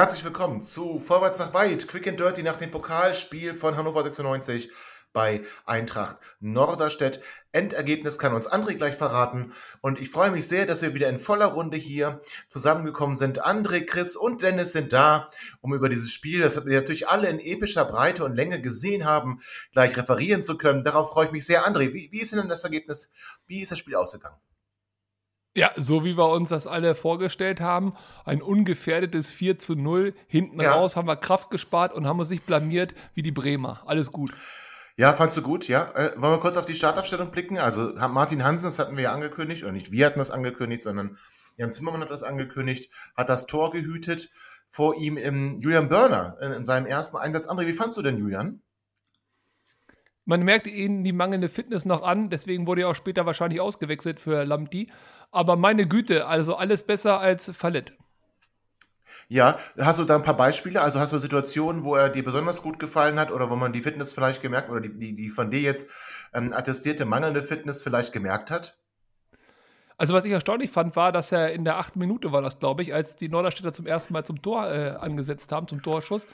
Herzlich willkommen zu Vorwärts nach Weit, Quick and Dirty nach dem Pokalspiel von Hannover 96 bei Eintracht Norderstedt. Endergebnis kann uns André gleich verraten und ich freue mich sehr, dass wir wieder in voller Runde hier zusammengekommen sind. André, Chris und Dennis sind da, um über dieses Spiel, das wir natürlich alle in epischer Breite und Länge gesehen haben, gleich referieren zu können. Darauf freue ich mich sehr. André, wie, wie ist denn das Ergebnis? Wie ist das Spiel ausgegangen? Ja, so wie wir uns das alle vorgestellt haben, ein ungefährdetes 4 zu 0. Hinten ja. raus haben wir Kraft gespart und haben uns nicht blamiert wie die Bremer. Alles gut. Ja, fandst du gut, ja. Äh, wollen wir kurz auf die Startaufstellung blicken? Also Martin Hansen, das hatten wir ja angekündigt, oder nicht wir hatten das angekündigt, sondern Jan Zimmermann hat das angekündigt, hat das Tor gehütet. Vor ihm im Julian Börner in, in seinem ersten Einsatz. André, wie fandst du denn Julian? Man merkt ihnen die mangelnde Fitness noch an, deswegen wurde er auch später wahrscheinlich ausgewechselt für Lamdi. Aber meine Güte, also alles besser als Fallett. Ja, hast du da ein paar Beispiele? Also hast du Situationen, wo er dir besonders gut gefallen hat oder wo man die Fitness vielleicht gemerkt oder die, die, die von dir jetzt ähm, attestierte mangelnde Fitness vielleicht gemerkt hat? Also was ich erstaunlich fand, war, dass er in der achten Minute war das, glaube ich, als die Norderstädter zum ersten Mal zum Tor äh, angesetzt haben, zum Torschuss,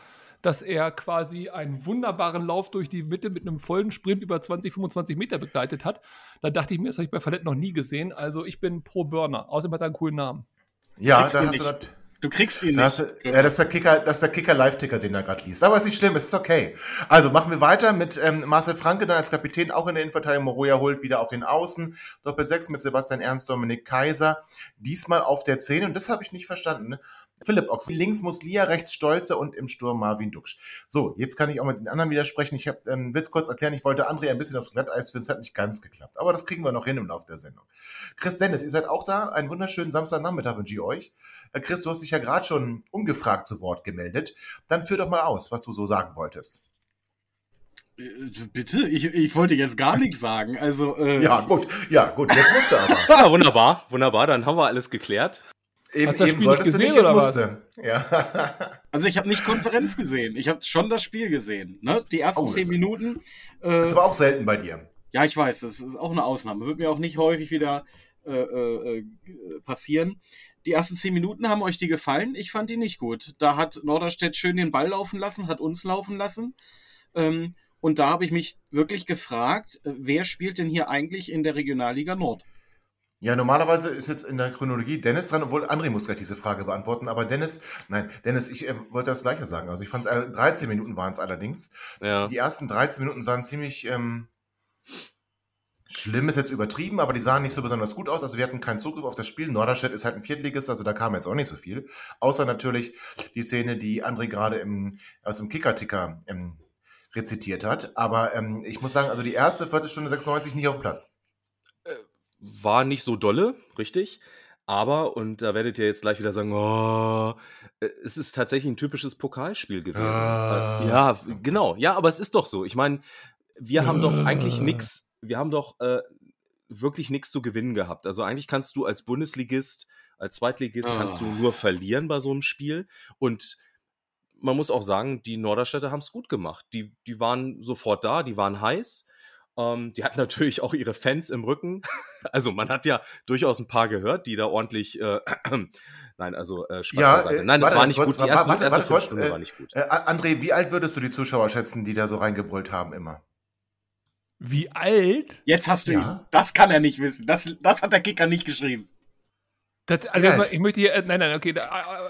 dass er quasi einen wunderbaren Lauf durch die Mitte mit einem vollen Sprint über 20, 25 Meter begleitet hat. Da dachte ich mir, das habe ich bei Fallett noch nie gesehen. Also ich bin pro Burner. Außerdem hat er einen coolen Namen. Ja, da hast du. Du kriegst ihn nicht. Du, ja, das ist der Kicker, das ist der Kicker Live-Ticker, den er gerade liest. Aber ist nicht schlimm, ist okay. Also machen wir weiter mit ähm, Marcel Franke dann als Kapitän, auch in der Innenverteidigung. Moroja holt wieder auf den Außen. Doppel 6 mit Sebastian Ernst, Dominik Kaiser. Diesmal auf der 10. Und das habe ich nicht verstanden. Ne? Philipp Ochs. Links Muslia, rechts Stolze und im Sturm Marvin Duksch. So, jetzt kann ich auch mit den anderen widersprechen. Ich hab, ähm, will es kurz erklären, ich wollte André ein bisschen aufs Glatteis führen, es hat nicht ganz geklappt. Aber das kriegen wir noch hin im Laufe der Sendung. Chris Dennis, ihr seid auch da. Einen wunderschönen Samstagnachmittag wünsche ich euch. Äh, Chris, du hast dich ja gerade schon ungefragt zu Wort gemeldet. Dann führ doch mal aus, was du so sagen wolltest. Äh, bitte? Ich, ich wollte jetzt gar nichts sagen. Also, äh ja, gut, ja, gut, jetzt musst du aber. ja, wunderbar, wunderbar, dann haben wir alles geklärt. Eben, Hast du das eben Spiel gesehen, nicht, oder was? Ja. also ich habe nicht Konferenz gesehen, ich habe schon das Spiel gesehen. Ne? Die ersten oh, zehn Minuten. Äh, das ist aber auch selten bei dir. Ja, ich weiß, das ist auch eine Ausnahme. Wird mir auch nicht häufig wieder äh, äh, passieren. Die ersten zehn Minuten haben euch die gefallen? Ich fand die nicht gut. Da hat Norderstedt schön den Ball laufen lassen, hat uns laufen lassen. Ähm, und da habe ich mich wirklich gefragt, äh, wer spielt denn hier eigentlich in der Regionalliga Nord? Ja, normalerweise ist jetzt in der Chronologie Dennis dran, obwohl André muss gleich diese Frage beantworten. Aber Dennis, nein, Dennis, ich äh, wollte das Gleiche sagen. Also ich fand, äh, 13 Minuten waren es allerdings. Ja. Die ersten 13 Minuten sahen ziemlich ähm, schlimm, ist jetzt übertrieben, aber die sahen nicht so besonders gut aus. Also wir hatten keinen Zugriff auf das Spiel. Norderstedt ist halt ein Viertligist, also da kam jetzt auch nicht so viel. Außer natürlich die Szene, die André gerade im, aus dem Kicker-Ticker ähm, rezitiert hat. Aber ähm, ich muss sagen, also die erste Viertelstunde 96 nicht auf dem Platz war nicht so dolle, richtig. Aber, und da werdet ihr jetzt gleich wieder sagen, oh, äh, es ist tatsächlich ein typisches Pokalspiel gewesen. Ah. Ja, genau. Ja, aber es ist doch so. Ich meine, wir haben doch eigentlich nichts, wir haben doch äh, wirklich nichts zu gewinnen gehabt. Also eigentlich kannst du als Bundesligist, als Zweitligist, ah. kannst du nur verlieren bei so einem Spiel. Und man muss auch sagen, die Norderstädter haben es gut gemacht. Die, die waren sofort da, die waren heiß. Ähm, die hat natürlich auch ihre Fans im Rücken. Also man hat ja durchaus ein paar gehört, die da ordentlich. Äh, nein, also äh, Spaß ja, beiseite. Äh, nein, das war nicht kurz, gut. Die erste, warte, erste warte, kurz, äh, war nicht gut. Äh, André, wie alt würdest du die Zuschauer schätzen, die da so reingebrüllt haben immer? Wie alt? Jetzt hast du ja. ihn. Das kann er nicht wissen. Das, das hat der Kicker nicht geschrieben. Das, also erstmal, ich möchte hier, äh, nein, nein, okay, äh,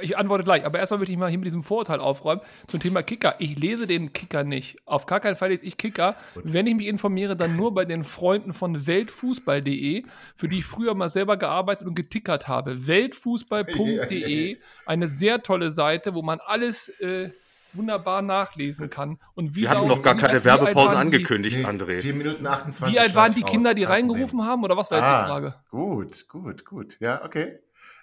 ich antworte gleich, aber erstmal möchte ich mal hier mit diesem Vorurteil aufräumen zum Thema Kicker. Ich lese den Kicker nicht. Auf gar keinen Fall lese ich Kicker. Gut. Wenn ich mich informiere, dann nur bei den Freunden von weltfußball.de, für die ich früher mal selber gearbeitet und getickert habe. Weltfußball.de, eine sehr tolle Seite, wo man alles äh, wunderbar nachlesen kann. Und wie Wir hatten noch gar keine Werbepause angekündigt, nee, André. 4 Minuten 28. Wie alt waren die Kinder, die reingerufen haben, oder was war jetzt die ah, Frage? Gut, gut, gut. Ja, okay.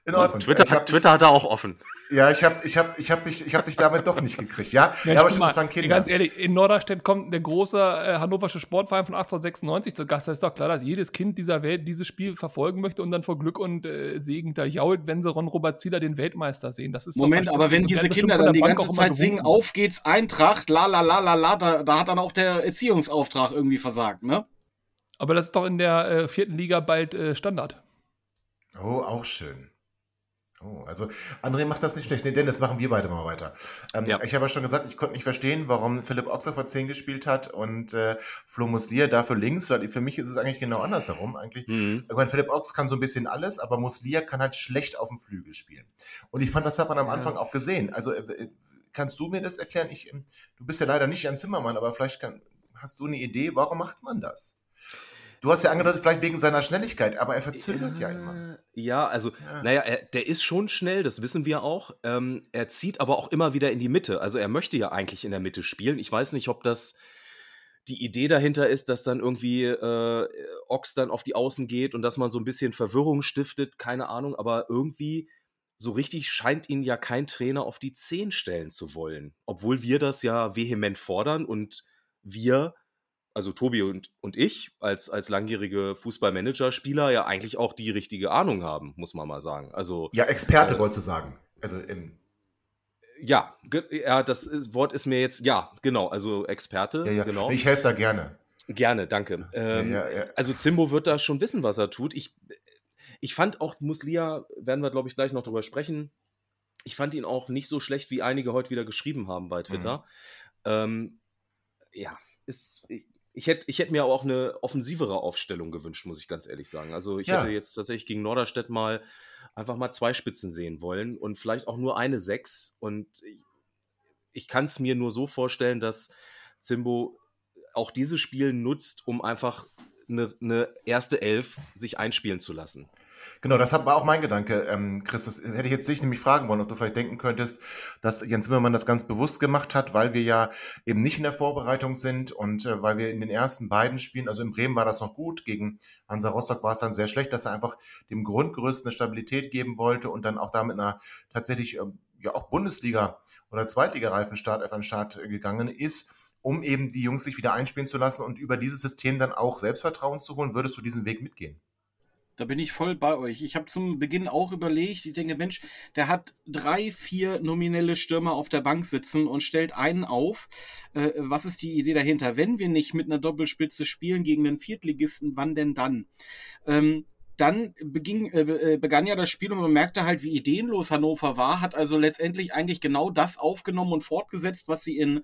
In Ordnung. Twitter, hat, Twitter hat er auch offen. Ja, ich habe ich hab, ich hab dich, ich hab dich damit doch nicht gekriegt. Ja, ja, ja aber stimmt, das waren Kinder. Ganz ehrlich, in Norderstedt kommt der große äh, hannoversche Sportverein von 1896 zu Gast. Da ist doch klar, dass jedes Kind dieser Welt dieses Spiel verfolgen möchte und dann vor Glück und äh, Segen da jault, wenn sie Ron Robert Zieler den Weltmeister sehen. Das ist Moment, aber wenn diese Kinder dann die Bank ganze Zeit singen, auf geht's Eintracht, la la la la la, da, da hat dann auch der Erziehungsauftrag irgendwie versagt, ne? Aber das ist doch in der äh, vierten Liga bald äh, Standard. Oh, auch schön. Oh, also André macht das nicht schlecht. Nee, Dennis, machen wir beide mal weiter. Ähm, ja. Ich habe ja schon gesagt, ich konnte nicht verstehen, warum Philipp Oxer vor 10 gespielt hat und äh, Flo Muslier dafür links, weil für mich ist es eigentlich genau andersherum. Eigentlich. Mhm. Ich meine, Philipp Ox kann so ein bisschen alles, aber Muslier kann halt schlecht auf dem Flügel spielen. Und ich fand, das hat man am Anfang ja. auch gesehen. Also äh, kannst du mir das erklären? Ich, ähm, du bist ja leider nicht ein Zimmermann, aber vielleicht kann, hast du eine Idee, warum macht man das? Du hast ja angedeutet, vielleicht wegen seiner Schnelligkeit, aber er verzögert ja, ja immer. Ja, also, ja. naja, er, der ist schon schnell, das wissen wir auch. Ähm, er zieht aber auch immer wieder in die Mitte. Also er möchte ja eigentlich in der Mitte spielen. Ich weiß nicht, ob das die Idee dahinter ist, dass dann irgendwie äh, Ox dann auf die Außen geht und dass man so ein bisschen Verwirrung stiftet, keine Ahnung, aber irgendwie so richtig scheint ihn ja kein Trainer auf die Zehn stellen zu wollen. Obwohl wir das ja vehement fordern und wir also Tobi und, und ich als, als langjährige Fußballmanager-Spieler ja eigentlich auch die richtige Ahnung haben, muss man mal sagen. Also, ja, Experte äh, wolltest du sagen. Also im ja, ja, das Wort ist mir jetzt, ja, genau, also Experte. Ja, ja. Genau. Ich helfe da gerne. Gerne, danke. Ähm, ja, also Zimbo wird da schon wissen, was er tut. Ich, ich fand auch Muslia, werden wir, glaube ich, gleich noch drüber sprechen, ich fand ihn auch nicht so schlecht, wie einige heute wieder geschrieben haben bei Twitter. Mhm. Ähm, ja, ist, ich, ich hätte ich hätt mir auch eine offensivere Aufstellung gewünscht, muss ich ganz ehrlich sagen. Also ich ja. hätte jetzt tatsächlich gegen Norderstedt mal einfach mal zwei Spitzen sehen wollen und vielleicht auch nur eine Sechs. Und ich, ich kann es mir nur so vorstellen, dass Zimbo auch dieses Spiel nutzt, um einfach eine, eine erste Elf sich einspielen zu lassen. Genau, das war auch mein Gedanke, ähm, Chris. Das hätte ich jetzt dich nämlich fragen wollen, ob du vielleicht denken könntest, dass Jens Zimmermann das ganz bewusst gemacht hat, weil wir ja eben nicht in der Vorbereitung sind und äh, weil wir in den ersten beiden Spielen, also in Bremen war das noch gut, gegen Hansa Rostock war es dann sehr schlecht, dass er einfach dem Grundgerüst eine Stabilität geben wollte und dann auch damit einer tatsächlich ähm, ja auch Bundesliga oder Zweitliga-Reifenstart auf den Start gegangen ist um eben die Jungs sich wieder einspielen zu lassen und über dieses System dann auch Selbstvertrauen zu holen, würdest du diesen Weg mitgehen? Da bin ich voll bei euch. Ich habe zum Beginn auch überlegt, ich denke, Mensch, der hat drei, vier nominelle Stürmer auf der Bank sitzen und stellt einen auf. Äh, was ist die Idee dahinter? Wenn wir nicht mit einer Doppelspitze spielen gegen einen Viertligisten, wann denn dann? Ähm, dann beging, äh, äh, begann ja das Spiel und man merkte halt, wie ideenlos Hannover war, hat also letztendlich eigentlich genau das aufgenommen und fortgesetzt, was sie in,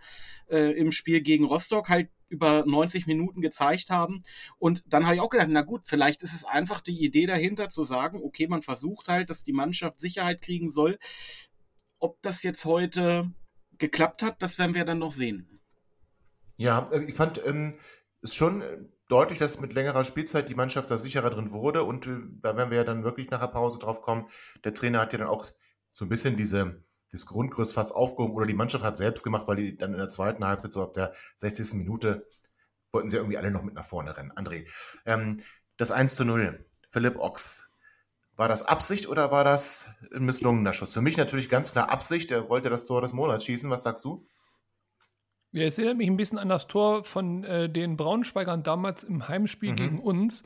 äh, im Spiel gegen Rostock halt über 90 Minuten gezeigt haben. Und dann habe ich auch gedacht, na gut, vielleicht ist es einfach die Idee dahinter zu sagen, okay, man versucht halt, dass die Mannschaft Sicherheit kriegen soll. Ob das jetzt heute geklappt hat, das werden wir dann noch sehen. Ja, äh, ich fand ähm, es schon deutlich, dass mit längerer Spielzeit die Mannschaft da sicherer drin wurde. Und äh, da werden wir ja dann wirklich nach der Pause drauf kommen. Der Trainer hat ja dann auch so ein bisschen diese, das Grundgerüst fast aufgehoben oder die Mannschaft hat selbst gemacht, weil die dann in der zweiten Halbzeit, so ab der 60. Minute, wollten sie irgendwie alle noch mit nach vorne rennen. André, ähm, das 1 zu 0, Philipp Ochs. War das Absicht oder war das ein misslungener Schuss? Für mich natürlich ganz klar Absicht. Er wollte das Tor des Monats schießen. Was sagst du? Ja, es erinnert mich ein bisschen an das Tor von äh, den Braunschweigern damals im Heimspiel mhm. gegen uns.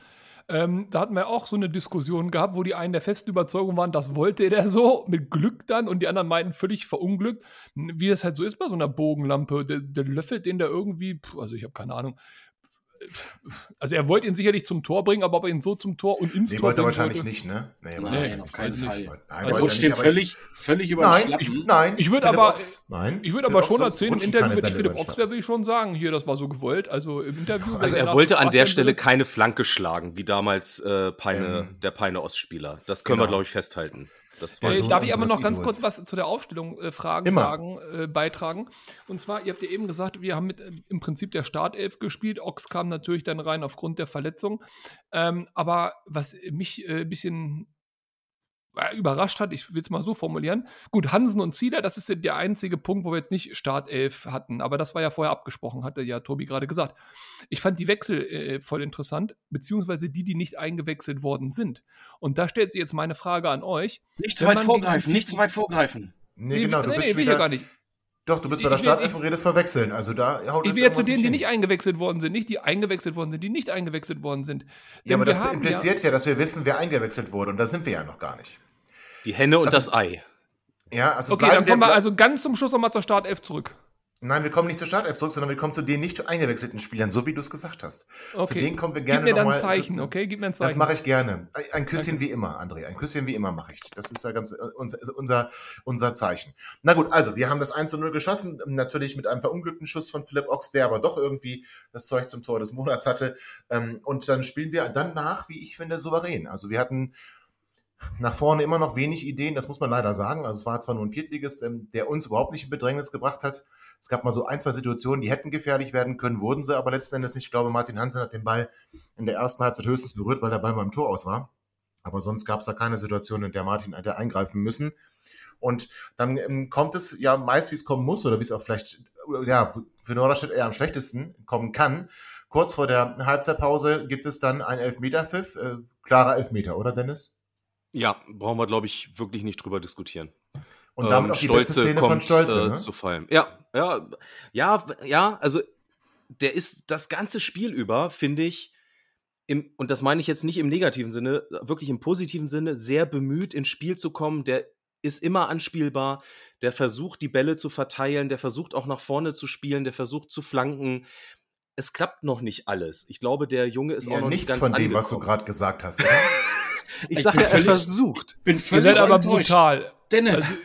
Ähm, da hatten wir auch so eine Diskussion gehabt, wo die einen der festen Überzeugung waren, das wollte der so, mit Glück dann, und die anderen meinten völlig verunglückt. Wie das halt so ist bei so einer Bogenlampe. Der, der löffelt den da irgendwie, pff, also ich habe keine Ahnung, also er wollte ihn sicherlich zum Tor bringen, aber ob er ihn so zum Tor und ins nee, Tor wollte er wahrscheinlich wollte. nicht, ne? Nee, nein, auf keinen Fall. Nein, er rutscht den völlig, völlig über Nein, ich, nein. Ich würde aber, nein, ich würde aber schon erzählen, im Interview, ich Philipp Ochs wäre, würde ich schon sagen, hier, das war so gewollt. Also im Interview. Also er wollte an der Stelle keine Flanke schlagen, wie damals äh, Peine, ähm, der Peine Ostspieler. Das können genau. wir, glaube ich, festhalten. Äh, so darf ich aber noch ganz kurz was zu der Aufstellung äh, Fragen Immer. sagen, äh, beitragen? Und zwar, ihr habt ja eben gesagt, wir haben mit äh, im Prinzip der Startelf gespielt. Ox kam natürlich dann rein aufgrund der Verletzung. Ähm, aber was mich äh, ein bisschen äh, überrascht hat, ich will es mal so formulieren. Gut, Hansen und Zieler, das ist der einzige Punkt, wo wir jetzt nicht Startelf hatten, aber das war ja vorher abgesprochen, hatte ja Tobi gerade gesagt. Ich fand die Wechsel äh, voll interessant, beziehungsweise die, die nicht eingewechselt worden sind. Und da stellt sich jetzt meine Frage an euch. Nicht zu weit vorgreifen, nicht zu weit vorgreifen. Nee, genau, du nee, bist nee, wieder, gar nicht. Doch, du bist ich, bei der Startelf und redest verwechseln. Also da haut Ich will jetzt zu denen, die nicht eingewechselt worden sind, nicht die eingewechselt worden sind, die nicht eingewechselt worden sind. Denn ja, aber das impliziert ja, ja, dass wir wissen, wer eingewechselt wurde und da sind wir ja noch gar nicht. Die Henne und also, das Ei. Ja, also Okay, dann kommen wir also ganz zum Schluss nochmal zur Startelf zurück. Nein, wir kommen nicht zur Startelf zurück, sondern wir kommen zu den nicht eingewechselten Spielern, so wie du es gesagt hast. Okay. Zu denen kommen wir gerne Gib mir dann ein Zeichen, okay? Gib mir ein Zeichen. Das mache ich gerne. Ein Küsschen okay. wie immer, André. Ein Küsschen wie immer mache ich. Das ist ja ganz unser, unser, unser Zeichen. Na gut, also wir haben das 1 zu 0 geschossen, natürlich mit einem verunglückten Schuss von Philipp Ochs, der aber doch irgendwie das Zeug zum Tor des Monats hatte. Ähm, und dann spielen wir dann nach, wie ich finde, souverän. Also wir hatten nach vorne immer noch wenig Ideen, das muss man leider sagen. Also es war zwar nur ein Viertligist, ähm, der uns überhaupt nicht in Bedrängnis gebracht hat. Es gab mal so ein, zwei Situationen, die hätten gefährlich werden können, wurden sie aber letzten Endes nicht. Ich glaube, Martin Hansen hat den Ball in der ersten Halbzeit höchstens berührt, weil der Ball beim Tor aus war. Aber sonst gab es da keine Situation, in der Martin hätte eingreifen müssen. Und dann ähm, kommt es ja meist, wie es kommen muss, oder wie es auch vielleicht ja, für Norderstedt eher am schlechtesten kommen kann. Kurz vor der Halbzeitpause gibt es dann einen Elfmeterpfiff. Äh, klarer Elfmeter, oder Dennis? Ja, brauchen wir, glaube ich, wirklich nicht drüber diskutieren. Und damit ähm, auch die Stolze beste Szene kommt, von Stolze, äh, ne? zu fallen. Ja, ja, ja, ja, also der ist das ganze Spiel über, finde ich, im, und das meine ich jetzt nicht im negativen Sinne, wirklich im positiven Sinne, sehr bemüht ins Spiel zu kommen. Der ist immer anspielbar, der versucht, die Bälle zu verteilen, der versucht auch nach vorne zu spielen, der versucht zu flanken. Es klappt noch nicht alles. Ich glaube, der Junge ist ja, auch noch nicht ganz nichts von dem, was du gerade gesagt hast. Oder? Ich, ich sage, er versucht. Bin völlig Ihr seid aber enttäuscht. brutal. Dennis, also,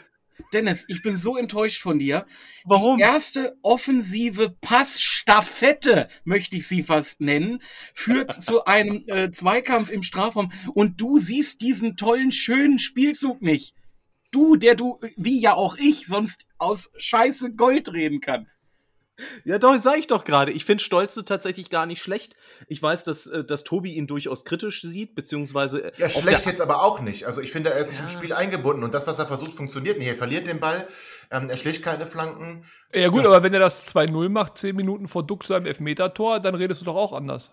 Dennis, ich bin so enttäuscht von dir. Warum? Die erste offensive Passstaffette, möchte ich sie fast nennen, führt zu einem äh, Zweikampf im Strafraum und du siehst diesen tollen, schönen Spielzug nicht. Du, der du, wie ja auch ich, sonst aus Scheiße Gold reden kann. Ja, doch, sag ich doch gerade. Ich finde Stolze tatsächlich gar nicht schlecht. Ich weiß, dass, äh, dass Tobi ihn durchaus kritisch sieht, beziehungsweise. Äh, ja, schlecht jetzt aber auch nicht. Also ich finde, er ist nicht ja. im Spiel eingebunden und das, was er versucht, funktioniert nicht. Er verliert den Ball, ähm, er schlägt keine Flanken. Ja, gut, ja. aber wenn er das 2-0 macht, 10 Minuten vor Dux seinem Elfmeter-Tor, dann redest du doch auch anders.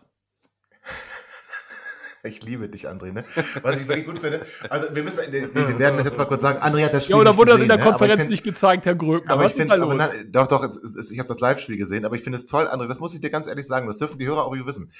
Ich liebe dich, André. Ne? Was ich wirklich gut finde. Also wir müssen, nee, wir werden das jetzt mal kurz sagen. André hat das Spiel Ja, oder wurde das in der ne? Konferenz nicht gezeigt, Herr Gröbner? Aber ich finde, na, doch, doch. Ich habe das Live-Spiel gesehen, aber ich finde es toll, André. Das muss ich dir ganz ehrlich sagen. Das dürfen die Hörer auch wissen.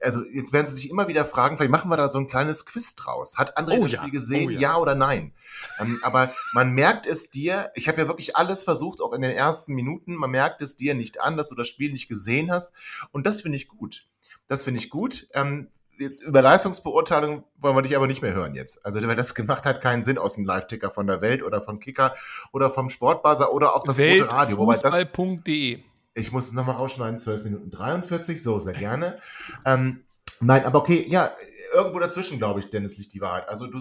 Also jetzt werden sie sich immer wieder fragen. Vielleicht machen wir da so ein kleines Quiz draus. Hat André oh, das ja. Spiel gesehen? Oh, ja. ja. oder nein? Ähm, aber man merkt es dir. Ich habe ja wirklich alles versucht, auch in den ersten Minuten. Man merkt es dir nicht an, dass du das Spiel nicht gesehen hast. Und das finde ich gut. Das finde ich gut. Ähm, jetzt über Leistungsbeurteilung wollen wir dich aber nicht mehr hören jetzt. Also, weil das gemacht hat keinen Sinn aus dem Live-Ticker von der Welt oder von Kicker oder vom Sportbuzzer oder auch das Welt, rote Radio. Fußball.de. Ich muss es nochmal rausschneiden, 12 Minuten 43, so sehr gerne. ähm, nein, aber okay, ja, irgendwo dazwischen, glaube ich, Dennis, liegt die Wahrheit. Also du,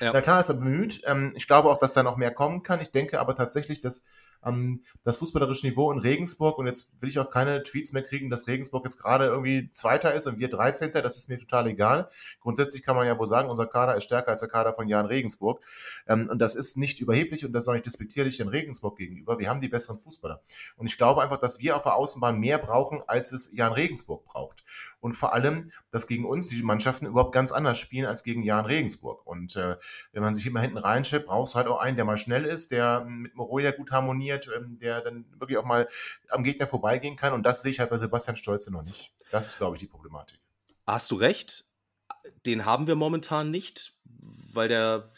ja. na klar ist er bemüht. Ähm, ich glaube auch, dass da noch mehr kommen kann. Ich denke aber tatsächlich, dass ähm, das fußballerische Niveau in Regensburg und jetzt will ich auch keine Tweets mehr kriegen, dass Regensburg jetzt gerade irgendwie Zweiter ist und wir 13. Das ist mir total egal. Grundsätzlich kann man ja wohl sagen, unser Kader ist stärker als der Kader von Jan Regensburg. Ähm, und das ist nicht überheblich und das ist auch nicht despektierlich den Regensburg gegenüber. Wir haben die besseren Fußballer. Und ich glaube einfach, dass wir auf der Außenbahn mehr brauchen, als es Jan Regensburg braucht und vor allem, dass gegen uns die Mannschaften überhaupt ganz anders spielen als gegen Jan Regensburg. Und äh, wenn man sich immer hinten reinschleppt, brauchst du halt auch einen, der mal schnell ist, der mit Moroja gut harmoniert, ähm, der dann wirklich auch mal am Gegner vorbeigehen kann. Und das sehe ich halt bei Sebastian Stolze noch nicht. Das ist, glaube ich, die Problematik. Hast du recht? Den haben wir momentan nicht, weil der,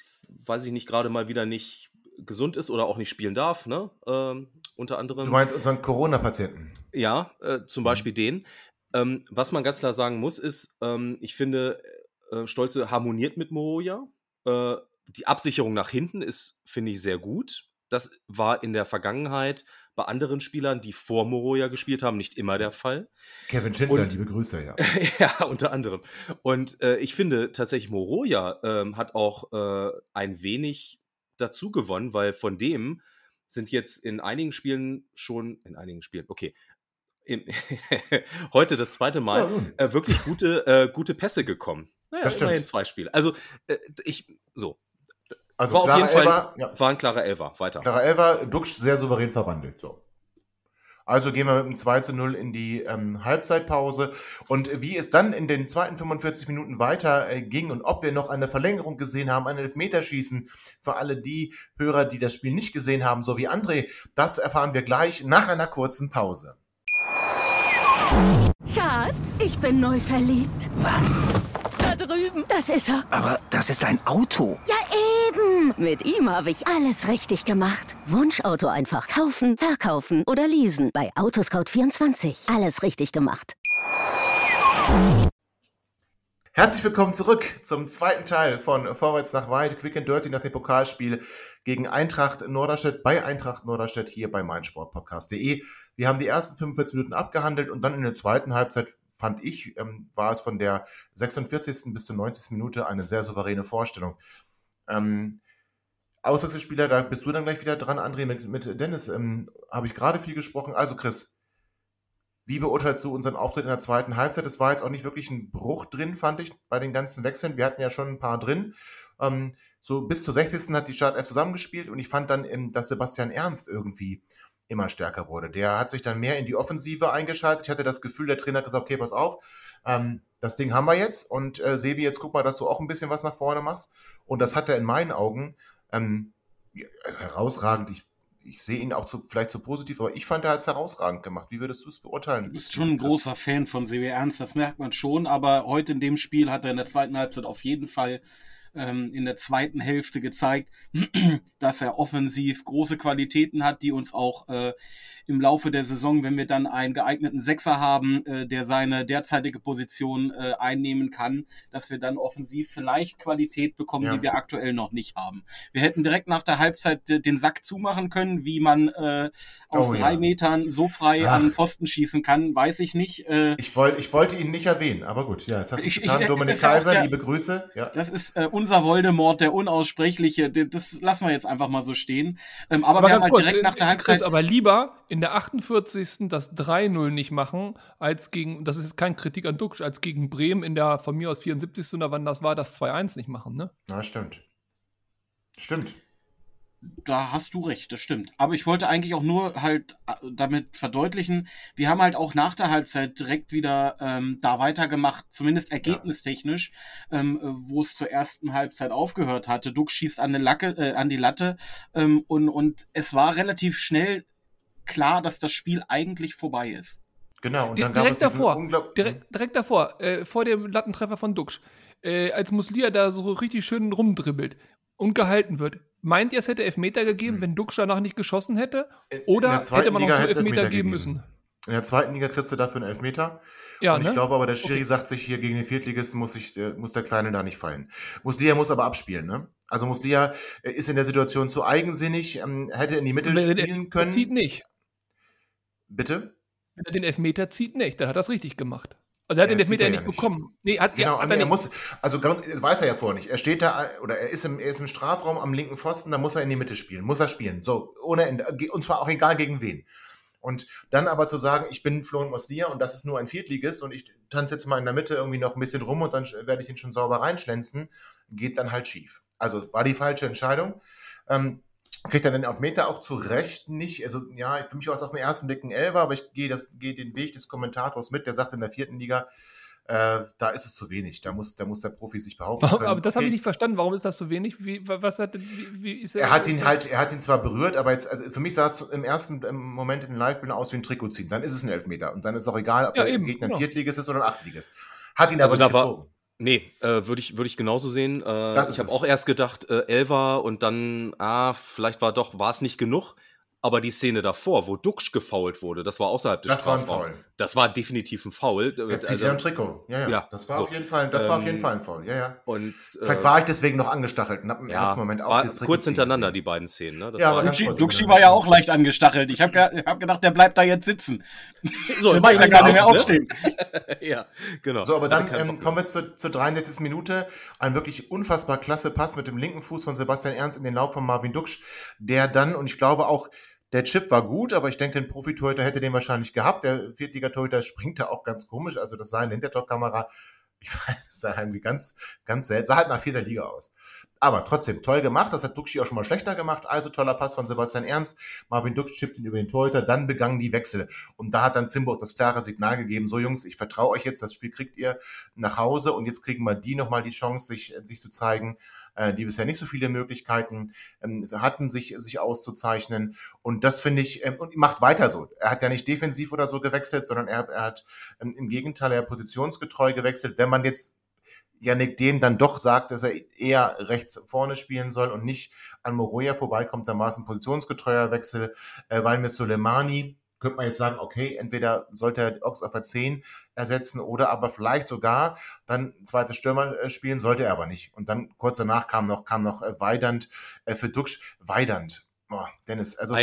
weiß ich nicht, gerade mal wieder nicht gesund ist oder auch nicht spielen darf, ne? Ähm, unter anderem. Du meinst unseren Corona-Patienten? Ja, äh, zum mhm. Beispiel den. Ähm, was man ganz klar sagen muss, ist, ähm, ich finde, äh, Stolze harmoniert mit Moroja. Äh, die Absicherung nach hinten ist, finde ich, sehr gut. Das war in der Vergangenheit bei anderen Spielern, die vor Moroja gespielt haben, nicht immer der Fall. Kevin Schindler, Und, liebe Grüße, ja. ja, unter anderem. Und äh, ich finde tatsächlich, Moroja ähm, hat auch äh, ein wenig dazu gewonnen, weil von dem sind jetzt in einigen Spielen schon, in einigen Spielen, okay, im, heute das zweite Mal ja, äh, wirklich gute, äh, gute Pässe gekommen. Naja, das stimmt. Immerhin zwei Spiele. Also, äh, ich, so. Also war auf jeden Fall ja. war ein klarer Elfer. Weiter. Klarer Elfer, Duxch sehr souverän verwandelt. So. Also gehen wir mit einem 2 zu 0 in die ähm, Halbzeitpause. Und wie es dann in den zweiten 45 Minuten weiter äh, ging und ob wir noch eine Verlängerung gesehen haben, ein Elfmeterschießen für alle die Hörer, die das Spiel nicht gesehen haben, so wie André, das erfahren wir gleich nach einer kurzen Pause. Schatz, ich bin neu verliebt. Was? Da drüben. Das ist er. Aber das ist ein Auto. Ja, eben. Mit ihm habe ich alles richtig gemacht. Wunschauto einfach kaufen, verkaufen oder leasen. Bei Autoscout24. Alles richtig gemacht. Herzlich willkommen zurück zum zweiten Teil von Vorwärts nach Weit, Quick and Dirty nach dem Pokalspiel gegen Eintracht Norderstedt bei Eintracht Norderstedt hier bei meinsportpodcast.de. Wir haben die ersten 45 Minuten abgehandelt und dann in der zweiten Halbzeit fand ich, ähm, war es von der 46. bis zur 90. Minute eine sehr souveräne Vorstellung. Ähm, Auswechselspieler, da bist du dann gleich wieder dran, André, mit, mit Dennis ähm, habe ich gerade viel gesprochen. Also Chris, wie beurteilst du unseren Auftritt in der zweiten Halbzeit? Es war jetzt auch nicht wirklich ein Bruch drin, fand ich, bei den ganzen Wechseln. Wir hatten ja schon ein paar drin. Ähm, so bis zur 60. hat die Startelf zusammengespielt und ich fand dann, ähm, dass Sebastian Ernst irgendwie immer stärker wurde. Der hat sich dann mehr in die Offensive eingeschaltet. Ich hatte das Gefühl, der Trainer hat gesagt, okay, pass auf, ähm, das Ding haben wir jetzt und äh, Sebi, jetzt guck mal, dass du auch ein bisschen was nach vorne machst. Und das hat er in meinen Augen ähm, herausragend. Ich, ich sehe ihn auch zu, vielleicht zu positiv, aber ich fand, er hat es herausragend gemacht. Wie würdest du es beurteilen? Du bist schon ein großer Fan von Sebi Ernst, das merkt man schon, aber heute in dem Spiel hat er in der zweiten Halbzeit auf jeden Fall ähm, in der zweiten Hälfte gezeigt, dass er offensiv große Qualitäten hat, die uns auch äh, im Laufe der Saison, wenn wir dann einen geeigneten Sechser haben, äh, der seine derzeitige Position äh, einnehmen kann, dass wir dann offensiv vielleicht Qualität bekommen, ja. die wir aktuell noch nicht haben. Wir hätten direkt nach der Halbzeit den Sack zumachen können, wie man äh, aus oh, drei ja. Metern so frei Ach. an Pfosten schießen kann, weiß ich nicht. Äh, ich, wollt, ich wollte ihn nicht erwähnen, aber gut, ja, jetzt hast du es getan. Ich, Dominik Kaiser, der, liebe Grüße. Ja. Das ist äh, unser Voldemort, der Unaussprechliche. Das lassen wir jetzt einfach mal so stehen. Ähm, aber, aber wir haben halt direkt nach der Halbzeit. Chris, aber lieber in der 48. das 3-0 nicht machen, als gegen, das ist jetzt kein Kritik an Duxch, als gegen Bremen in der von mir aus 74. oder wann das war, das 2-1 nicht machen, ne? Ja, stimmt. Stimmt. Da hast du recht, das stimmt. Aber ich wollte eigentlich auch nur halt äh, damit verdeutlichen, wir haben halt auch nach der Halbzeit direkt wieder ähm, da weitergemacht, zumindest ergebnistechnisch, ja. ähm, wo es zur ersten Halbzeit aufgehört hatte. Duck schießt an, Lacke, äh, an die Latte ähm, und, und es war relativ schnell klar, dass das Spiel eigentlich vorbei ist. Genau, und dann direkt gab es davor, direkt, direkt davor, äh, vor dem Lattentreffer von Duxch, äh, als Muslia da so richtig schön rumdribbelt und gehalten wird. Meint ihr, es hätte Elfmeter gegeben, hm. wenn Duxch danach nicht geschossen hätte? Oder hätte man Liga noch so Elfmeter, geben müssen? In der zweiten Liga kriegst du dafür einen Elfmeter. Ja, und ich ne? glaube aber, der Schiri okay. sagt sich hier gegen den Viertligisten muss, ich, äh, muss der Kleine da nicht fallen. Muslia muss aber abspielen, ne? Also Muslia äh, ist in der Situation zu eigensinnig, ähm, hätte in die Mitte spielen können. Er zieht nicht. Bitte? Wenn er den Elfmeter zieht, nicht. Dann hat er es richtig gemacht. Also er hat ja, den Elfmeter ja nicht bekommen. Nee, hat, genau, er, nee, er muss, also weiß er ja vorher nicht. Er steht da, oder er ist, im, er ist im Strafraum am linken Pfosten, da muss er in die Mitte spielen. Muss er spielen. So, ohne Ende. Und zwar auch egal gegen wen. Und dann aber zu sagen, ich bin Florian Moslia und das ist nur ein Viertligist und ich tanze jetzt mal in der Mitte irgendwie noch ein bisschen rum und dann werde ich ihn schon sauber reinschlänzen, geht dann halt schief. Also war die falsche Entscheidung. Ähm, kriegt er den auf Meter auch zu Recht nicht. Also ja, für mich war es auf den ersten Blick ein Elfer, aber ich gehe, das, gehe den Weg des Kommentators mit, der sagt in der vierten Liga, äh, da ist es zu wenig. Da muss, da muss der Profi sich behaupten. Warum. Aber das habe ich nicht verstanden. Warum ist das so wenig? Wie, was hat, wie, wie ist er, er hat ihn halt, er hat ihn zwar berührt, aber jetzt, also für mich sah es im ersten Moment in den Live-Bildern aus wie ein Trikot ziehen. Dann ist es ein Elfmeter. Und dann ist auch egal, ob ja, der eben, Gegner ein genau. Viertligist ist oder ein Achtligist. Hat ihn also aber nicht gezogen. War, Nee, äh, würde ich, würd ich genauso sehen. Äh, ich habe auch erst gedacht, äh, Elva und dann, ah, vielleicht war doch, war es nicht genug. Aber die Szene davor, wo Duxch gefault wurde, das war außerhalb des Das Strafraums. war ein Foul. Das war definitiv ein Foul. Er zieht also, ja ein Trikot. Ja, ja. ja das war so. auf jeden Fall, das ähm, war auf jeden ähm, Fall ein Foul. Ja, ja. Und, Vielleicht äh, war ich deswegen noch angestachelt und habe im ja, ersten Moment auch das Trikot Kurz hintereinander die beiden Szenen. Ne? Das ja, war Duxch war ja auch leicht angestachelt. Ich habe ge hab gedacht, der bleibt da jetzt sitzen. So, der kann gar nicht mehr aufstehen. ja, genau. So, aber dann ähm, kommen wir zur, zur 63. Minute. Ein wirklich unfassbar klasse Pass mit dem linken Fuß von Sebastian Ernst in den Lauf von Marvin Duxch, der dann, und ich glaube auch, der Chip war gut, aber ich denke, ein Profi-Torhüter hätte den wahrscheinlich gehabt. Der Viertliga-Torhüter springt da auch ganz komisch. Also das sah in der Hintertorkamera, ich weiß, das sah irgendwie ganz, ganz seltsam. Sah halt nach vierter Liga aus. Aber trotzdem, toll gemacht. Das hat Duxi auch schon mal schlechter gemacht. Also toller Pass von Sebastian Ernst. Marvin Dux chippt ihn über den Torhüter. Dann begannen die Wechsel. Und da hat dann Zimburg das klare Signal gegeben. So Jungs, ich vertraue euch jetzt. Das Spiel kriegt ihr nach Hause. Und jetzt kriegen wir die nochmal die Chance, sich, sich zu zeigen äh, die bisher nicht so viele Möglichkeiten ähm, hatten, sich, sich auszuzeichnen. Und das finde ich, ähm, und macht weiter so. Er hat ja nicht defensiv oder so gewechselt, sondern er, er hat ähm, im Gegenteil, er positionsgetreu gewechselt. Wenn man jetzt Yannick Dehn dann doch sagt, dass er eher rechts vorne spielen soll und nicht an Moroja vorbeikommt, dann war es ein positionsgetreuer Wechsel, äh, weil mit Soleimani könnte man jetzt sagen, okay, entweder sollte er Ox auf der 10 ersetzen oder aber vielleicht sogar dann zweite Stürmer äh, spielen, sollte er aber nicht. Und dann kurz danach kam noch, kam noch äh, Weidand äh, für Duxch. Weidand. Boah, Dennis, also.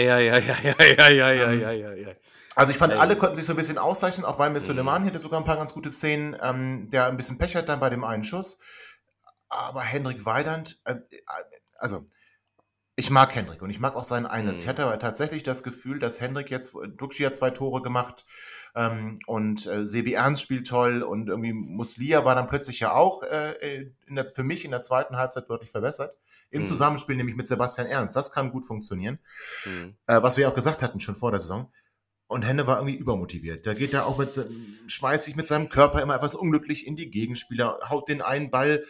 Ja. Also ich fand, alle konnten sich so ein bisschen auszeichnen, auch weil Miss mhm. Suleiman hatte sogar ein paar ganz gute Szenen, ähm, der ein bisschen Pech hat dann bei dem einen Schuss. Aber Hendrik Weidand, äh, also ich mag Hendrik und ich mag auch seinen Einsatz. Mhm. Ich hatte aber tatsächlich das Gefühl, dass Hendrik jetzt, Duxi hat zwei Tore gemacht ähm, und äh, Sebi Ernst spielt toll und irgendwie Muslia war dann plötzlich ja auch äh, in der, für mich in der zweiten Halbzeit deutlich verbessert. Im mhm. Zusammenspiel nämlich mit Sebastian Ernst. Das kann gut funktionieren. Mhm. Äh, was wir auch gesagt hatten schon vor der Saison. Und Henne war irgendwie übermotiviert. Da geht er auch mit, schmeißt sich mit seinem Körper immer etwas unglücklich in die Gegenspieler, haut den einen Ball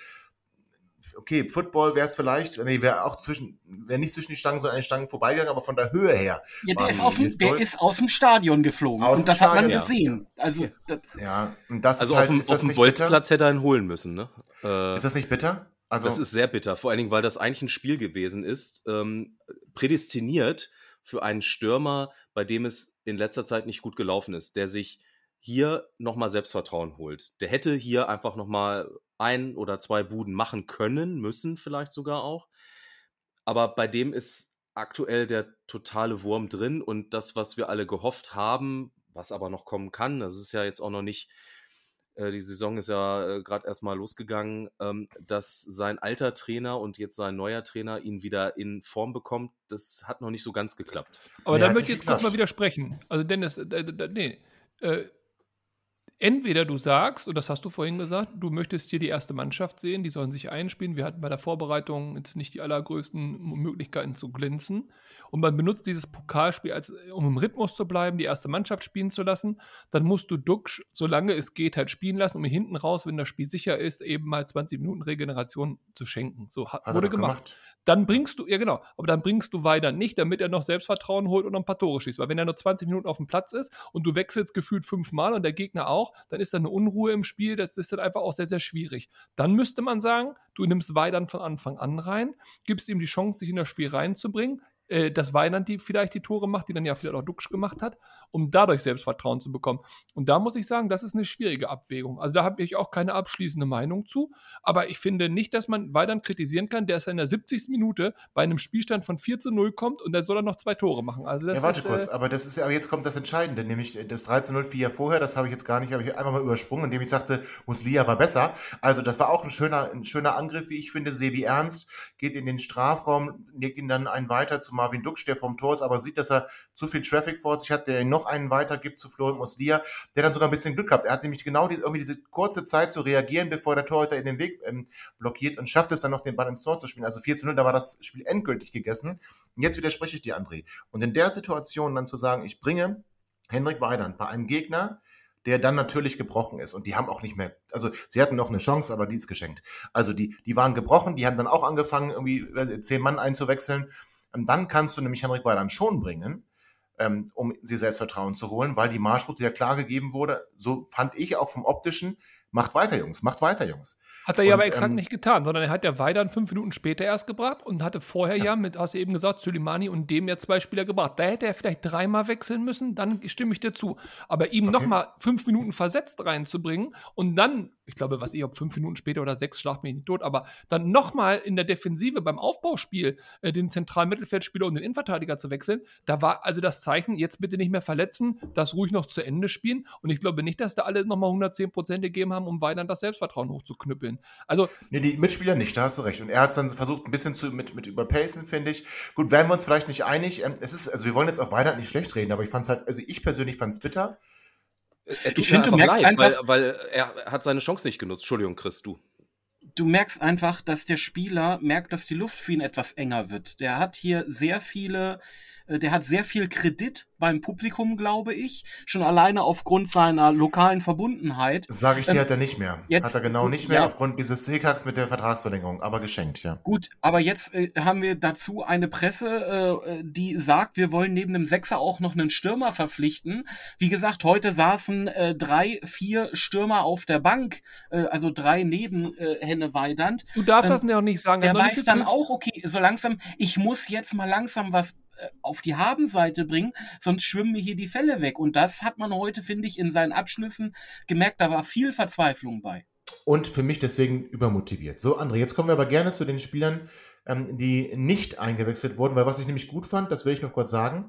okay, Football wäre es vielleicht, nee, wäre auch zwischen, wäre nicht zwischen die Stangen, sondern an den Stangen vorbeigegangen, aber von der Höhe her. Ja, der, ist aus, dem, der ist aus dem Stadion geflogen. Aus und das Stadion, hat man ja. gesehen. Also, das, ja, und das also ist halt, auf dem, auf dem Bolzplatz hätte er ihn holen müssen, ne? Äh, ist das nicht bitter? Also, das ist sehr bitter, vor allen Dingen, weil das eigentlich ein Spiel gewesen ist, ähm, prädestiniert für einen Stürmer, bei dem es in letzter Zeit nicht gut gelaufen ist, der sich hier nochmal Selbstvertrauen holt. Der hätte hier einfach nochmal ein oder zwei Buden machen können, müssen vielleicht sogar auch. Aber bei dem ist aktuell der totale Wurm drin und das, was wir alle gehofft haben, was aber noch kommen kann, das ist ja jetzt auch noch nicht, äh, die Saison ist ja äh, gerade erstmal losgegangen, ähm, dass sein alter Trainer und jetzt sein neuer Trainer ihn wieder in Form bekommt, das hat noch nicht so ganz geklappt. Aber ja, da möchte ich jetzt kurz mal widersprechen. Also Dennis, äh, äh nee, äh, entweder du sagst, und das hast du vorhin gesagt, du möchtest hier die erste Mannschaft sehen, die sollen sich einspielen. Wir hatten bei der Vorbereitung jetzt nicht die allergrößten Möglichkeiten zu glänzen. Und man benutzt dieses Pokalspiel, als, um im Rhythmus zu bleiben, die erste Mannschaft spielen zu lassen. Dann musst du Duxch, solange es geht, halt spielen lassen, um hinten raus, wenn das Spiel sicher ist, eben mal 20 Minuten Regeneration zu schenken. So hat, hat wurde gemacht. gemacht. Dann bringst du, ja genau, aber dann bringst du weiter nicht, damit er noch Selbstvertrauen holt und noch ein paar Tore schießt. Weil wenn er nur 20 Minuten auf dem Platz ist und du wechselst gefühlt fünfmal und der Gegner auch, dann ist da eine Unruhe im Spiel. Das ist dann einfach auch sehr, sehr schwierig. Dann müsste man sagen, du nimmst Weidern von Anfang an rein, gibst ihm die Chance, sich in das Spiel reinzubringen, äh, dass Weinand die vielleicht die Tore macht, die dann ja vielleicht auch Duxch gemacht hat, um dadurch Selbstvertrauen zu bekommen. Und da muss ich sagen, das ist eine schwierige Abwägung. Also da habe ich auch keine abschließende Meinung zu. Aber ich finde nicht, dass man Weidand kritisieren kann, der ist in der 70. Minute bei einem Spielstand von 4 zu 0 kommt und dann soll er noch zwei Tore machen. Also das ja, warte ist, kurz, äh, aber das ist aber jetzt kommt das Entscheidende, nämlich das 3 zu 0 vier vorher, das habe ich jetzt gar nicht, habe ich einfach mal übersprungen, indem ich sagte, Muslia war besser. Also das war auch ein schöner, ein schöner Angriff, wie ich finde. Sebi Ernst geht in den Strafraum, legt ihn dann einen weiter zu Marvin Dux, der vom Tor ist, aber sieht, dass er zu viel Traffic vor sich hat, der ihn noch einen weitergibt zu Florian Muslia, der dann sogar ein bisschen Glück hat. Er hat nämlich genau die, irgendwie diese kurze Zeit zu reagieren, bevor der Torhüter in den Weg ähm, blockiert und schafft es dann noch, den Ball ins Tor zu spielen. Also 4 zu 0, da war das Spiel endgültig gegessen. Und jetzt widerspreche ich dir, André. Und in der Situation dann zu sagen, ich bringe Hendrik Weidand bei einem Gegner, der dann natürlich gebrochen ist. Und die haben auch nicht mehr, also sie hatten noch eine Chance, aber die ist geschenkt. Also die, die waren gebrochen, die haben dann auch angefangen, irgendwie zehn Mann einzuwechseln. Und dann kannst du nämlich Henrik Weidand schon bringen, ähm, um sie Selbstvertrauen zu holen, weil die Marschroute ja klar gegeben wurde, so fand ich auch vom optischen, macht weiter, Jungs, macht weiter, Jungs. Hat er ja aber exakt ähm, nicht getan, sondern er hat ja Weidern fünf Minuten später erst gebracht und hatte vorher ja, ja mit, hast du eben gesagt, Suleimani und dem ja zwei Spieler gebracht. Da hätte er vielleicht dreimal wechseln müssen, dann stimme ich dir zu. Aber ihm okay. nochmal fünf Minuten versetzt reinzubringen und dann, ich glaube, was ich, ob fünf Minuten später oder sechs, schlagt mich nicht tot, aber dann nochmal in der Defensive beim Aufbauspiel äh, den zentralen Mittelfeldspieler und den Innenverteidiger zu wechseln, da war also das Zeichen, jetzt bitte nicht mehr verletzen, das ruhig noch zu Ende spielen. Und ich glaube nicht, dass da alle nochmal 110 Prozent gegeben haben, um Weidern das Selbstvertrauen hochzuknüppeln. Also, nee, die Mitspieler nicht, da hast du recht. Und er hat es dann versucht, ein bisschen zu, mit, mit überpacen, finde ich. Gut, wären wir uns vielleicht nicht einig. Ähm, es ist, also wir wollen jetzt auch weiter nicht schlecht reden, aber ich fand es halt, also ich persönlich fand es bitter. Er tut ich finde, du merkst leid, einfach, weil, weil er hat seine Chance nicht genutzt. Entschuldigung, Chris, du. du merkst einfach, dass der Spieler merkt, dass die Luft für ihn etwas enger wird. Der hat hier sehr viele äh, der hat sehr viel Kredit beim Publikum, glaube ich. Schon alleine aufgrund seiner lokalen Verbundenheit. Sage ich dir, ähm, hat er nicht mehr. Jetzt, hat er genau nicht mehr ja, aufgrund dieses Hickacks mit der Vertragsverlängerung, aber geschenkt, ja. Gut, aber jetzt äh, haben wir dazu eine Presse, äh, die sagt, wir wollen neben dem Sechser auch noch einen Stürmer verpflichten. Wie gesagt, heute saßen äh, drei, vier Stürmer auf der Bank, äh, also drei neben äh, Henne Weidand. Du darfst ähm, das ja auch nicht sagen. Der weiß dann auch, okay, so langsam, ich muss jetzt mal langsam was äh, auf die Habenseite bringen, sonst schwimmen mir hier die Fälle weg. Und das hat man heute, finde ich, in seinen Abschlüssen gemerkt, da war viel Verzweiflung bei. Und für mich deswegen übermotiviert. So, André, jetzt kommen wir aber gerne zu den Spielern, ähm, die nicht eingewechselt wurden, weil was ich nämlich gut fand, das will ich noch kurz sagen.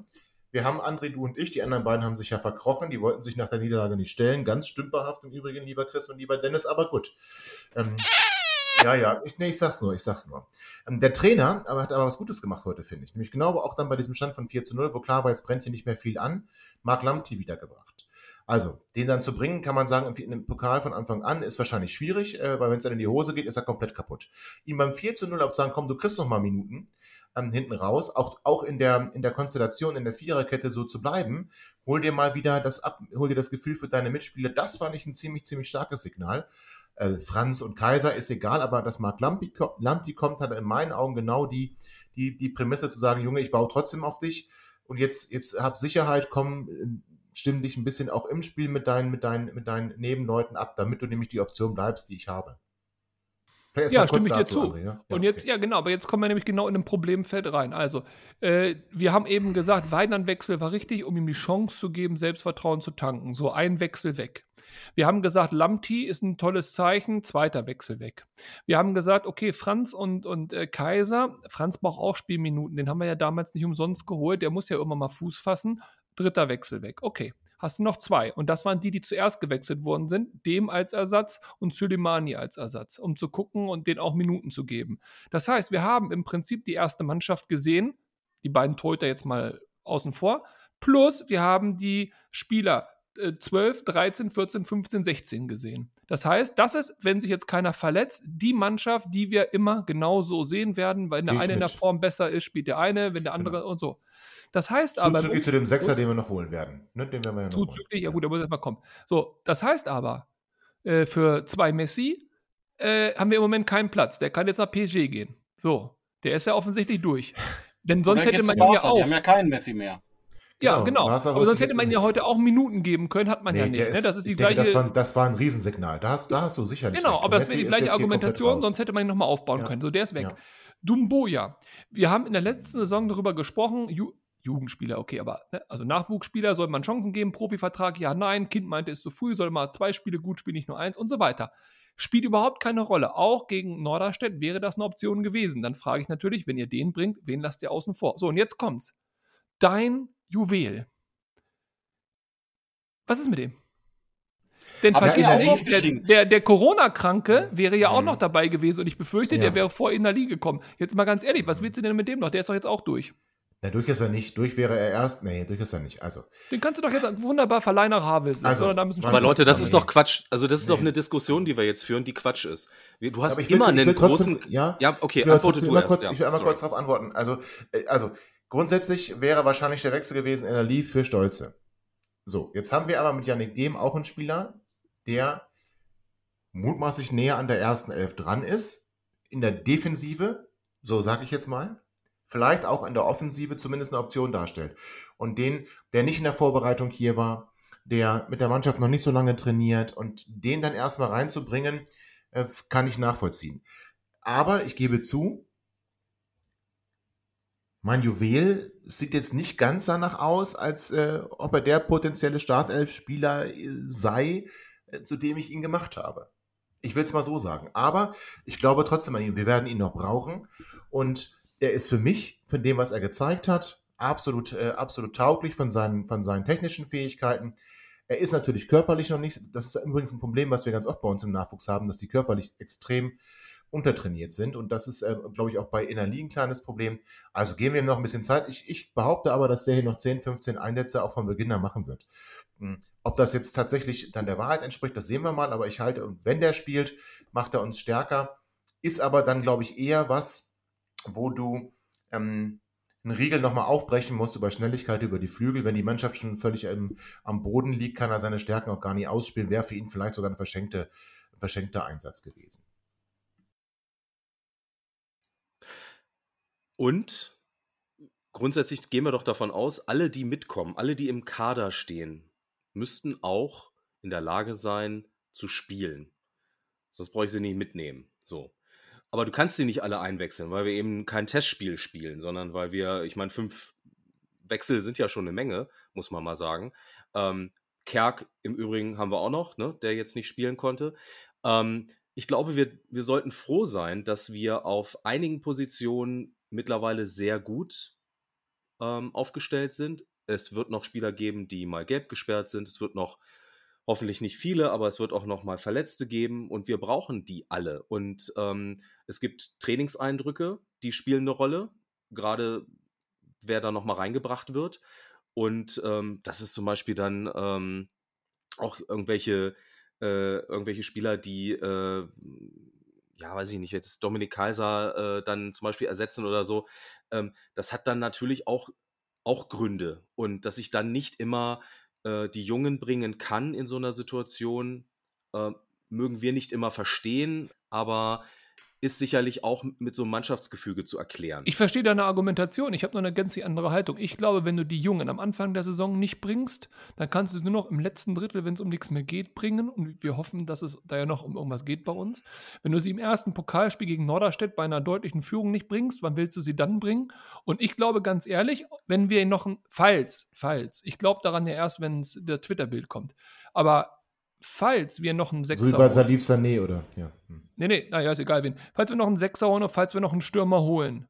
Wir haben André, du und ich, die anderen beiden haben sich ja verkrochen, die wollten sich nach der Niederlage nicht stellen. Ganz stümperhaft im Übrigen, lieber Chris und lieber Dennis, aber gut. Ähm, ja, ja, ich, nee, ich sag's nur, ich sag's nur. Ähm, der Trainer aber hat aber was Gutes gemacht heute, finde ich. Nämlich genau auch dann bei diesem Stand von 4 zu 0, wo klar war, jetzt brennt hier nicht mehr viel an, Mark Lamti wiedergebracht. Also, den dann zu bringen, kann man sagen, in einem Pokal von Anfang an ist wahrscheinlich schwierig, äh, weil wenn es dann in die Hose geht, ist er komplett kaputt. Ihm beim 4 zu 0 auch sagen, komm, du kriegst noch mal Minuten ähm, hinten raus, auch, auch in, der, in der Konstellation, in der Viererkette so zu bleiben, hol dir mal wieder das ab, hol dir das Gefühl für deine Mitspieler. Das fand ich ein ziemlich, ziemlich starkes Signal äh, Franz und Kaiser ist egal, aber dass Marc Lampi, Lampi kommt, hat in meinen Augen genau die, die, die Prämisse zu sagen, Junge, ich baue trotzdem auf dich und jetzt, jetzt hab Sicherheit, komm, stimm dich ein bisschen auch im Spiel mit deinen, mit deinen, mit deinen Nebenleuten ab, damit du nämlich die Option bleibst, die ich habe. Ja, stimme ich dir zu. André, ja? Ja, und jetzt, okay. ja genau, aber jetzt kommen wir nämlich genau in ein Problemfeld rein. Also, äh, wir haben eben gesagt, Weidern-Wechsel war richtig, um ihm die Chance zu geben, Selbstvertrauen zu tanken. So ein Wechsel weg. Wir haben gesagt, Lamti ist ein tolles Zeichen, zweiter Wechsel weg. Wir haben gesagt, okay, Franz und, und äh, Kaiser, Franz braucht auch Spielminuten, den haben wir ja damals nicht umsonst geholt, der muss ja immer mal Fuß fassen. Dritter Wechsel weg. Okay, hast du noch zwei. Und das waren die, die zuerst gewechselt worden sind, dem als Ersatz und Suleimani als Ersatz, um zu gucken und denen auch Minuten zu geben. Das heißt, wir haben im Prinzip die erste Mannschaft gesehen, die beiden Torhüter jetzt mal außen vor, plus wir haben die Spieler 12, 13, 14, 15, 16 gesehen. Das heißt, das ist, wenn sich jetzt keiner verletzt, die Mannschaft, die wir immer genau so sehen werden, weil der eine in der Form besser ist, spielt der eine, wenn der andere genau. und so. Das heißt aber. Zuzüglich zu dem Sechser, den wir noch holen werden. Ne, den werden wir ja noch zuzüglich, ja gut, da muss erstmal kommen. So, das heißt aber, äh, für zwei Messi äh, haben wir im Moment keinen Platz. Der kann jetzt nach PSG gehen. So, der ist ja offensichtlich durch. Denn sonst hätte man ihn ja auch. Die haben ja keinen Messi mehr. Ja, genau. genau. Aber sonst hätte man ja heute auch Minuten geben können, hat man nee, ja nicht. Ist, ne? Das ist die gleiche. Denke, das, war, das war ein Riesensignal. Da hast, da hast du sicherlich. Genau, recht. aber das wäre die gleiche Argumentation, sonst hätte man ihn nochmal aufbauen ja. können. So, der ist weg. Ja. Dumboja. Wir haben in der letzten Saison darüber gesprochen, Jugendspieler, okay, aber ne? also Nachwuchsspieler, soll man Chancen geben, Profivertrag, ja, nein, Kind meinte, ist zu früh, soll mal zwei Spiele gut spielen, nicht nur eins und so weiter. Spielt überhaupt keine Rolle. Auch gegen Norderstedt wäre das eine Option gewesen. Dann frage ich natürlich, wenn ihr den bringt, wen lasst ihr außen vor? So, und jetzt kommt's. Dein Juwel. Was ist mit dem? Denn Aber vergiss nicht, der, der, der Corona-Kranke wäre ja auch mhm. noch dabei gewesen und ich befürchte, ja. der wäre vor in der Liga gekommen. Jetzt mal ganz ehrlich, was willst du denn mit dem noch? Der ist doch jetzt auch durch. Na, durch ist er nicht. Durch wäre er erst. Nee, durch ist er nicht. Also. Den kannst du doch jetzt wunderbar verleihen nach Havels. Also, aber Leute, das ist doch Quatsch. Also, das ist nee. doch eine Diskussion, die wir jetzt führen, die Quatsch ist. Du hast immer will, einen trotzdem, großen. Ja, ja okay, antworte du erst. Kurz, ja, ich will einmal sorry. kurz darauf antworten. Also, äh, also, grundsätzlich wäre wahrscheinlich der Wechsel gewesen in der Leaf für Stolze. So, jetzt haben wir aber mit Yannick Dem auch einen Spieler, der mutmaßlich näher an der ersten Elf dran ist. In der Defensive, so sage ich jetzt mal. Vielleicht auch in der Offensive zumindest eine Option darstellt. Und den, der nicht in der Vorbereitung hier war, der mit der Mannschaft noch nicht so lange trainiert und den dann erstmal reinzubringen, äh, kann ich nachvollziehen. Aber ich gebe zu, mein Juwel sieht jetzt nicht ganz danach aus, als äh, ob er der potenzielle Startelf-Spieler äh, sei, äh, zu dem ich ihn gemacht habe. Ich will es mal so sagen. Aber ich glaube trotzdem an ihn. Wir werden ihn noch brauchen. Und er ist für mich, von dem, was er gezeigt hat, absolut, äh, absolut tauglich von seinen, von seinen technischen Fähigkeiten. Er ist natürlich körperlich noch nicht, das ist übrigens ein Problem, was wir ganz oft bei uns im Nachwuchs haben, dass die körperlich extrem untertrainiert sind. Und das ist, äh, glaube ich, auch bei Innerli ein kleines Problem. Also geben wir ihm noch ein bisschen Zeit. Ich, ich behaupte aber, dass der hier noch 10, 15 Einsätze auch von Beginn an machen wird. Hm. Ob das jetzt tatsächlich dann der Wahrheit entspricht, das sehen wir mal. Aber ich halte, und wenn der spielt, macht er uns stärker. ist aber dann, glaube ich, eher was, wo du ähm, einen Riegel nochmal aufbrechen musst über Schnelligkeit, über die Flügel. Wenn die Mannschaft schon völlig im, am Boden liegt, kann er seine Stärken auch gar nicht ausspielen. Wäre für ihn vielleicht sogar ein, verschenkte, ein verschenkter Einsatz gewesen. Und grundsätzlich gehen wir doch davon aus, alle, die mitkommen, alle, die im Kader stehen, müssten auch in der Lage sein, zu spielen. Sonst brauche ich sie nicht mitnehmen. So. Aber du kannst sie nicht alle einwechseln, weil wir eben kein Testspiel spielen, sondern weil wir, ich meine, fünf Wechsel sind ja schon eine Menge, muss man mal sagen. Ähm, Kerk im Übrigen haben wir auch noch, ne, der jetzt nicht spielen konnte. Ähm, ich glaube, wir, wir sollten froh sein, dass wir auf einigen Positionen mittlerweile sehr gut ähm, aufgestellt sind. Es wird noch Spieler geben, die mal gelb gesperrt sind. Es wird noch hoffentlich nicht viele, aber es wird auch noch mal Verletzte geben und wir brauchen die alle. Und ähm, es gibt Trainingseindrücke, die spielen eine Rolle, gerade wer da noch mal reingebracht wird. Und ähm, das ist zum Beispiel dann ähm, auch irgendwelche, äh, irgendwelche Spieler, die äh, ja, weiß ich nicht, jetzt Dominik Kaiser äh, dann zum Beispiel ersetzen oder so, ähm, das hat dann natürlich auch, auch Gründe. Und dass ich dann nicht immer äh, die Jungen bringen kann in so einer Situation, äh, mögen wir nicht immer verstehen, aber ist sicherlich auch mit so einem Mannschaftsgefüge zu erklären. Ich verstehe deine Argumentation. Ich habe noch eine ganz andere Haltung. Ich glaube, wenn du die Jungen am Anfang der Saison nicht bringst, dann kannst du es nur noch im letzten Drittel, wenn es um nichts mehr geht, bringen. Und wir hoffen, dass es da ja noch um irgendwas geht bei uns. Wenn du sie im ersten Pokalspiel gegen Norderstedt bei einer deutlichen Führung nicht bringst, wann willst du sie dann bringen? Und ich glaube ganz ehrlich, wenn wir noch ein Falls, Falls, ich glaube daran ja erst, wenn das Twitter-Bild kommt. Aber falls wir noch einen Sechser. So wie bei Salif Sané, oder? Ja. Hm. Nee, nee, naja, ist egal wen. Falls wir noch einen Sechser holen oder falls wir noch einen Stürmer holen,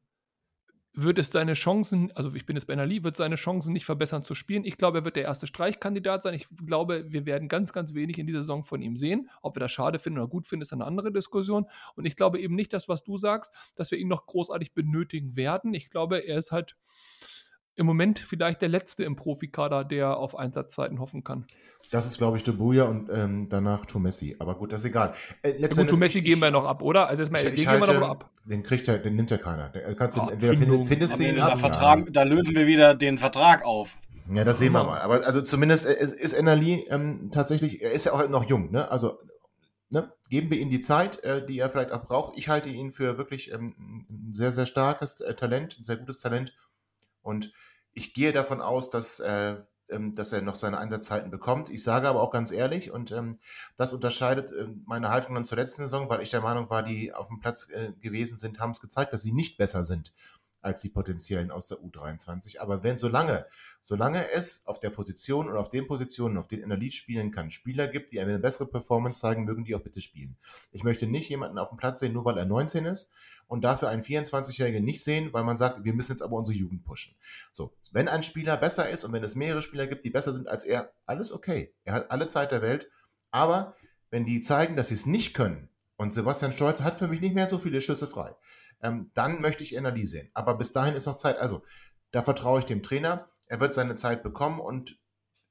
wird es seine Chancen, also ich bin jetzt bei NRL, wird seine Chancen nicht verbessern zu spielen. Ich glaube, er wird der erste Streichkandidat sein. Ich glaube, wir werden ganz, ganz wenig in dieser Saison von ihm sehen. Ob wir das schade finden oder gut finden, ist eine andere Diskussion. Und ich glaube eben nicht, dass was du sagst, dass wir ihn noch großartig benötigen werden. Ich glaube, er ist halt im Moment vielleicht der letzte im Profikader, der auf Einsatzzeiten hoffen kann. Das ist, glaube ich, Debuja und ähm, danach Tumessi. Aber gut, das ist egal. Äh, ja, gut, Tumessi geben wir noch ab, oder? Also erstmal, ich, den ich halte, geben wir noch ab. Den kriegt er, den nimmt ja keiner. Den, kannst du Ach, entweder findest, findest ihn ab. Vertrag, ja. Da lösen wir wieder den Vertrag auf. Ja, das sehen wir mal. Aber also zumindest ist, ist Ennerli ähm, tatsächlich, er ist ja auch noch jung, ne? Also Ne, geben wir ihm die Zeit, äh, die er vielleicht auch braucht. Ich halte ihn für wirklich ähm, ein sehr, sehr starkes äh, Talent, ein sehr gutes Talent. Und ich gehe davon aus, dass, äh, ähm, dass er noch seine Einsatzzeiten bekommt. Ich sage aber auch ganz ehrlich, und ähm, das unterscheidet äh, meine Haltung dann zur letzten Saison, weil ich der Meinung war, die auf dem Platz äh, gewesen sind, haben es gezeigt, dass sie nicht besser sind als die potenziellen aus der U23. Aber wenn solange, solange es auf der Position und auf den Positionen, auf denen in der spielen kann, Spieler gibt, die eine bessere Performance zeigen, mögen die auch bitte spielen. Ich möchte nicht jemanden auf dem Platz sehen, nur weil er 19 ist und dafür einen 24-Jährigen nicht sehen, weil man sagt, wir müssen jetzt aber unsere Jugend pushen. So, wenn ein Spieler besser ist und wenn es mehrere Spieler gibt, die besser sind als er, alles okay. Er hat alle Zeit der Welt. Aber wenn die zeigen, dass sie es nicht können, und Sebastian Stolz hat für mich nicht mehr so viele Schüsse frei, ähm, dann möchte ich Energie sehen. Aber bis dahin ist noch Zeit. Also, da vertraue ich dem Trainer. Er wird seine Zeit bekommen und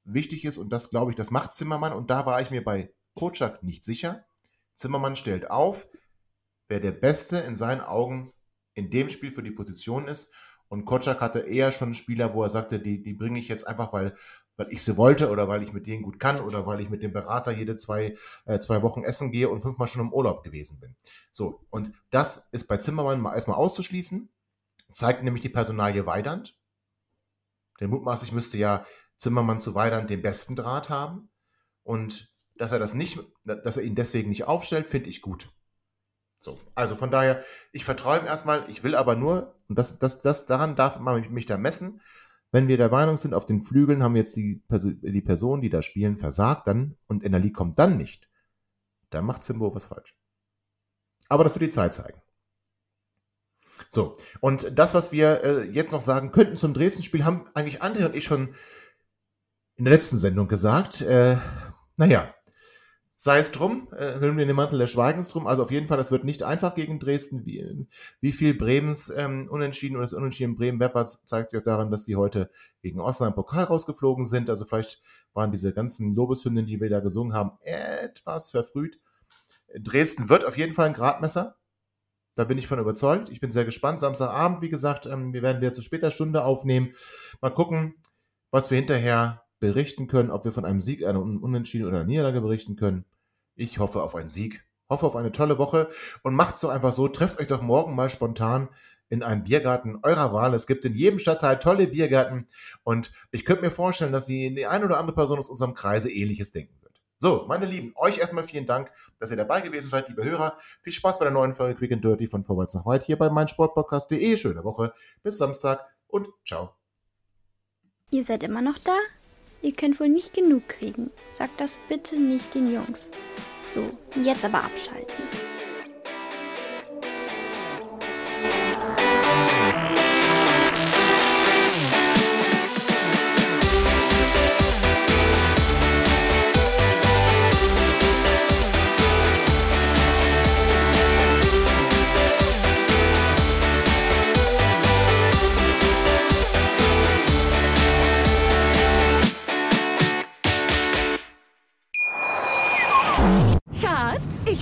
wichtig ist, und das glaube ich, das macht Zimmermann, und da war ich mir bei Kocak nicht sicher. Zimmermann stellt auf, wer der Beste in seinen Augen in dem Spiel für die Position ist. Und Kocak hatte eher schon Spieler, wo er sagte, die, die bringe ich jetzt einfach, weil, weil ich sie wollte oder weil ich mit denen gut kann oder weil ich mit dem Berater jede zwei, äh, zwei Wochen essen gehe und fünfmal schon im Urlaub gewesen bin. So, und das ist bei Zimmermann mal erstmal auszuschließen, zeigt nämlich die Personalie Weidand. Denn mutmaßlich müsste ja Zimmermann zu Weidand den besten Draht haben. Und dass er das nicht, dass er ihn deswegen nicht aufstellt, finde ich gut. So, also von daher, ich vertraue ihm erstmal, ich will aber nur, und das, das, das, daran darf man mich da messen, wenn wir der Meinung sind, auf den Flügeln haben jetzt die, die Person, die da spielen, versagt, dann, und Energie kommt dann nicht, dann macht Simbo was falsch. Aber das wird die Zeit zeigen. So, und das, was wir äh, jetzt noch sagen könnten zum Dresden-Spiel, haben eigentlich André und ich schon in der letzten Sendung gesagt. Äh, naja, Sei es drum, äh, hüllen wir den Mantel des Schweigens drum. Also auf jeden Fall, das wird nicht einfach gegen Dresden. Wie, wie viel Bremens ähm, Unentschieden oder das Unentschieden Bremen-Wepper zeigt sich auch daran, dass die heute gegen Osnabrück im Pokal rausgeflogen sind. Also vielleicht waren diese ganzen Lobeshymnen, die wir da gesungen haben, etwas verfrüht. Dresden wird auf jeden Fall ein Gradmesser. Da bin ich von überzeugt. Ich bin sehr gespannt. Samstagabend, wie gesagt, ähm, wir werden wieder zu später Stunde aufnehmen. Mal gucken, was wir hinterher berichten können, ob wir von einem Sieg, einer Unentschieden oder einer Niederlage berichten können. Ich hoffe auf einen Sieg, hoffe auf eine tolle Woche und macht's doch einfach so. Trefft euch doch morgen mal spontan in einem Biergarten eurer Wahl. Es gibt in jedem Stadtteil tolle Biergärten und ich könnte mir vorstellen, dass die eine oder andere Person aus unserem Kreise ähnliches denken wird. So, meine Lieben, euch erstmal vielen Dank, dass ihr dabei gewesen seid, liebe Hörer. Viel Spaß bei der neuen Folge Quick and Dirty von Vorwärts nach Weit hier bei meinsportpodcast.de. Schöne Woche, bis Samstag und ciao. Ihr seid immer noch da? Ihr könnt wohl nicht genug kriegen. Sagt das bitte nicht den Jungs. So, jetzt aber abschalten.